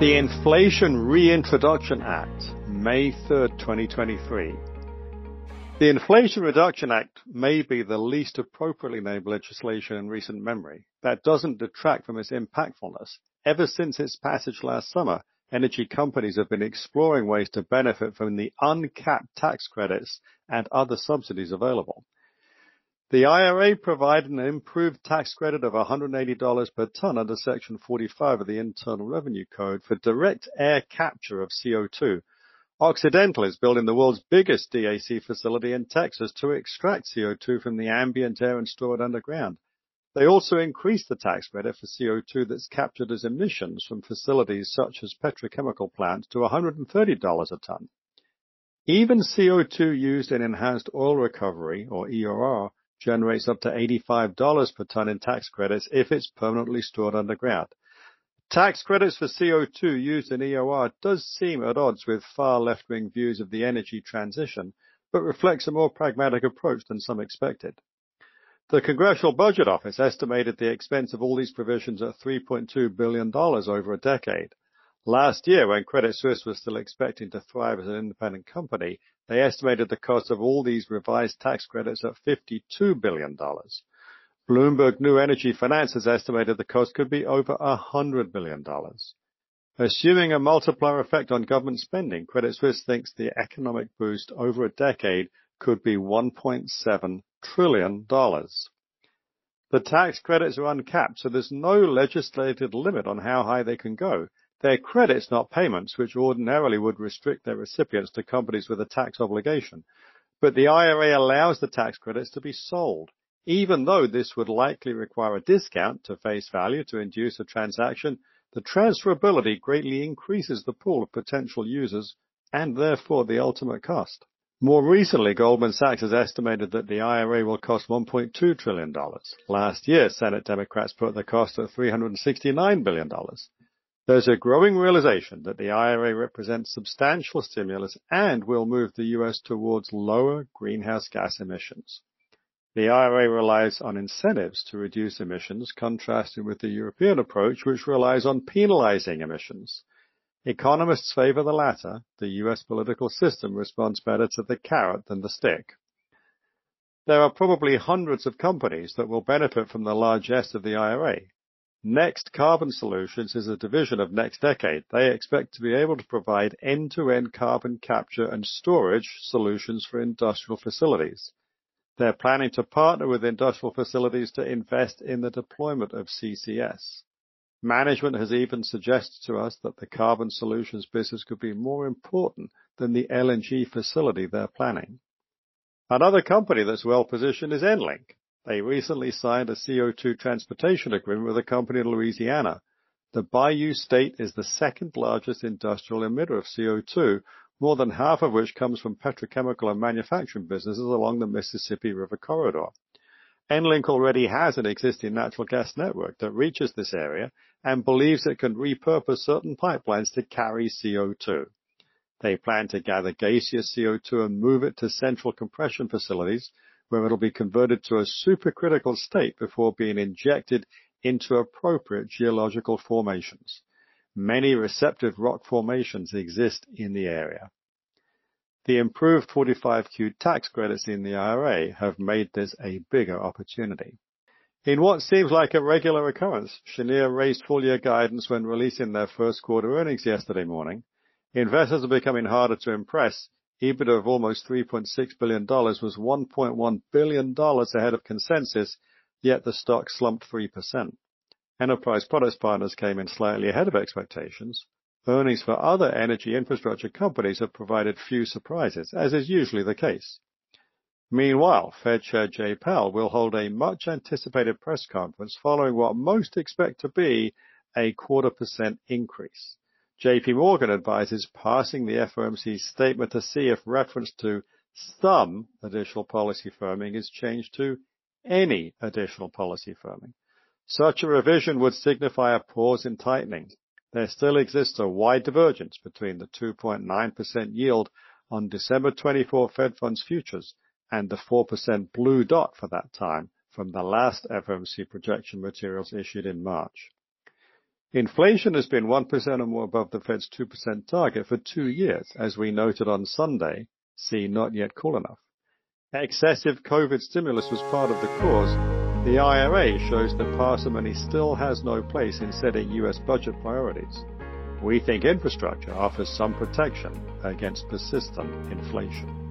The Inflation Reintroduction Act, May 3rd, 2023. The Inflation Reduction Act may be the least appropriately named legislation in recent memory. That doesn't detract from its impactfulness. Ever since its passage last summer, energy companies have been exploring ways to benefit from the uncapped tax credits and other subsidies available. The IRA provided an improved tax credit of $180 per ton under Section 45 of the Internal Revenue Code for direct air capture of CO2. Occidental is building the world's biggest DAC facility in Texas to extract CO2 from the ambient air and store it underground. They also increased the tax credit for CO2 that's captured as emissions from facilities such as petrochemical plants to $130 a ton. Even CO2 used in enhanced oil recovery, or EOR, generates up to $85 per ton in tax credits if it's permanently stored underground. Tax credits for CO2 used in EOR does seem at odds with far left-wing views of the energy transition, but reflects a more pragmatic approach than some expected. The Congressional Budget Office estimated the expense of all these provisions at $3.2 billion over a decade. Last year, when Credit Suisse was still expecting to thrive as an independent company, they estimated the cost of all these revised tax credits at $52 billion. Bloomberg New Energy Finance has estimated the cost could be over $100 billion. Assuming a multiplier effect on government spending, Credit Suisse thinks the economic boost over a decade could be $1.7 trillion. The tax credits are uncapped, so there's no legislated limit on how high they can go. They're credits, not payments, which ordinarily would restrict their recipients to companies with a tax obligation. But the IRA allows the tax credits to be sold, even though this would likely require a discount to face value to induce a transaction. The transferability greatly increases the pool of potential users and therefore the ultimate cost. More recently, Goldman Sachs has estimated that the IRA will cost $1.2 trillion. Last year, Senate Democrats put the cost at $369 billion. There's a growing realization that the IRA represents substantial stimulus and will move the U.S. towards lower greenhouse gas emissions. The IRA relies on incentives to reduce emissions, contrasted with the European approach, which relies on penalizing emissions. Economists favor the latter. The U.S. political system responds better to the carrot than the stick. There are probably hundreds of companies that will benefit from the largesse of the IRA, Next Carbon Solutions is a division of NextDecade. They expect to be able to provide end-to-end carbon capture and storage solutions for industrial facilities. They're planning to partner with industrial facilities to invest in the deployment of CCS. Management has even suggested to us that the carbon solutions business could be more important than the LNG facility they're planning. Another company that's well-positioned is EnLink. They recently signed a CO2 transportation agreement with a company in Louisiana. The Bayou State is the second largest industrial emitter of CO2, more than half of which comes from petrochemical and manufacturing businesses along the Mississippi River corridor. EnLink already has an existing natural gas network that reaches this area and believes it can repurpose certain pipelines to carry CO2. They plan to gather gaseous CO2 and move it to central compression facilities where it'll be converted to a supercritical state before being injected into appropriate geological formations. Many receptive rock formations exist in the area. The improved 45Q tax credits in the IRA have made this a bigger opportunity. In what seems like a regular occurrence, Cheniere raised full-year guidance when releasing their first quarter earnings yesterday morning. Investors are becoming harder to impress EBITDA of almost $3.6 billion was $1.1 billion ahead of consensus, yet the stock slumped 3%. Enterprise Products Partners came in slightly ahead of expectations. Earnings for other energy infrastructure companies have provided few surprises, as is usually the case. Meanwhile, Fed Chair Jay Powell will hold a much-anticipated press conference following what most expect to be a quarter percent increase. JP Morgan advises passing the FOMC statement to see if reference to some additional policy firming is changed to any additional policy firming. Such a revision would signify a pause in tightening. There still exists a wide divergence between the 2.9% yield on December 24 Fed funds futures and the 4% blue dot for that time from the last FOMC projection materials issued in March. Inflation has been 1% or more above the Fed's 2% target for two years, as we noted on Sunday, see not yet cool enough. Excessive COVID stimulus was part of the cause. The IRA shows that parsimony still has no place in setting US budget priorities. We think infrastructure offers some protection against persistent inflation.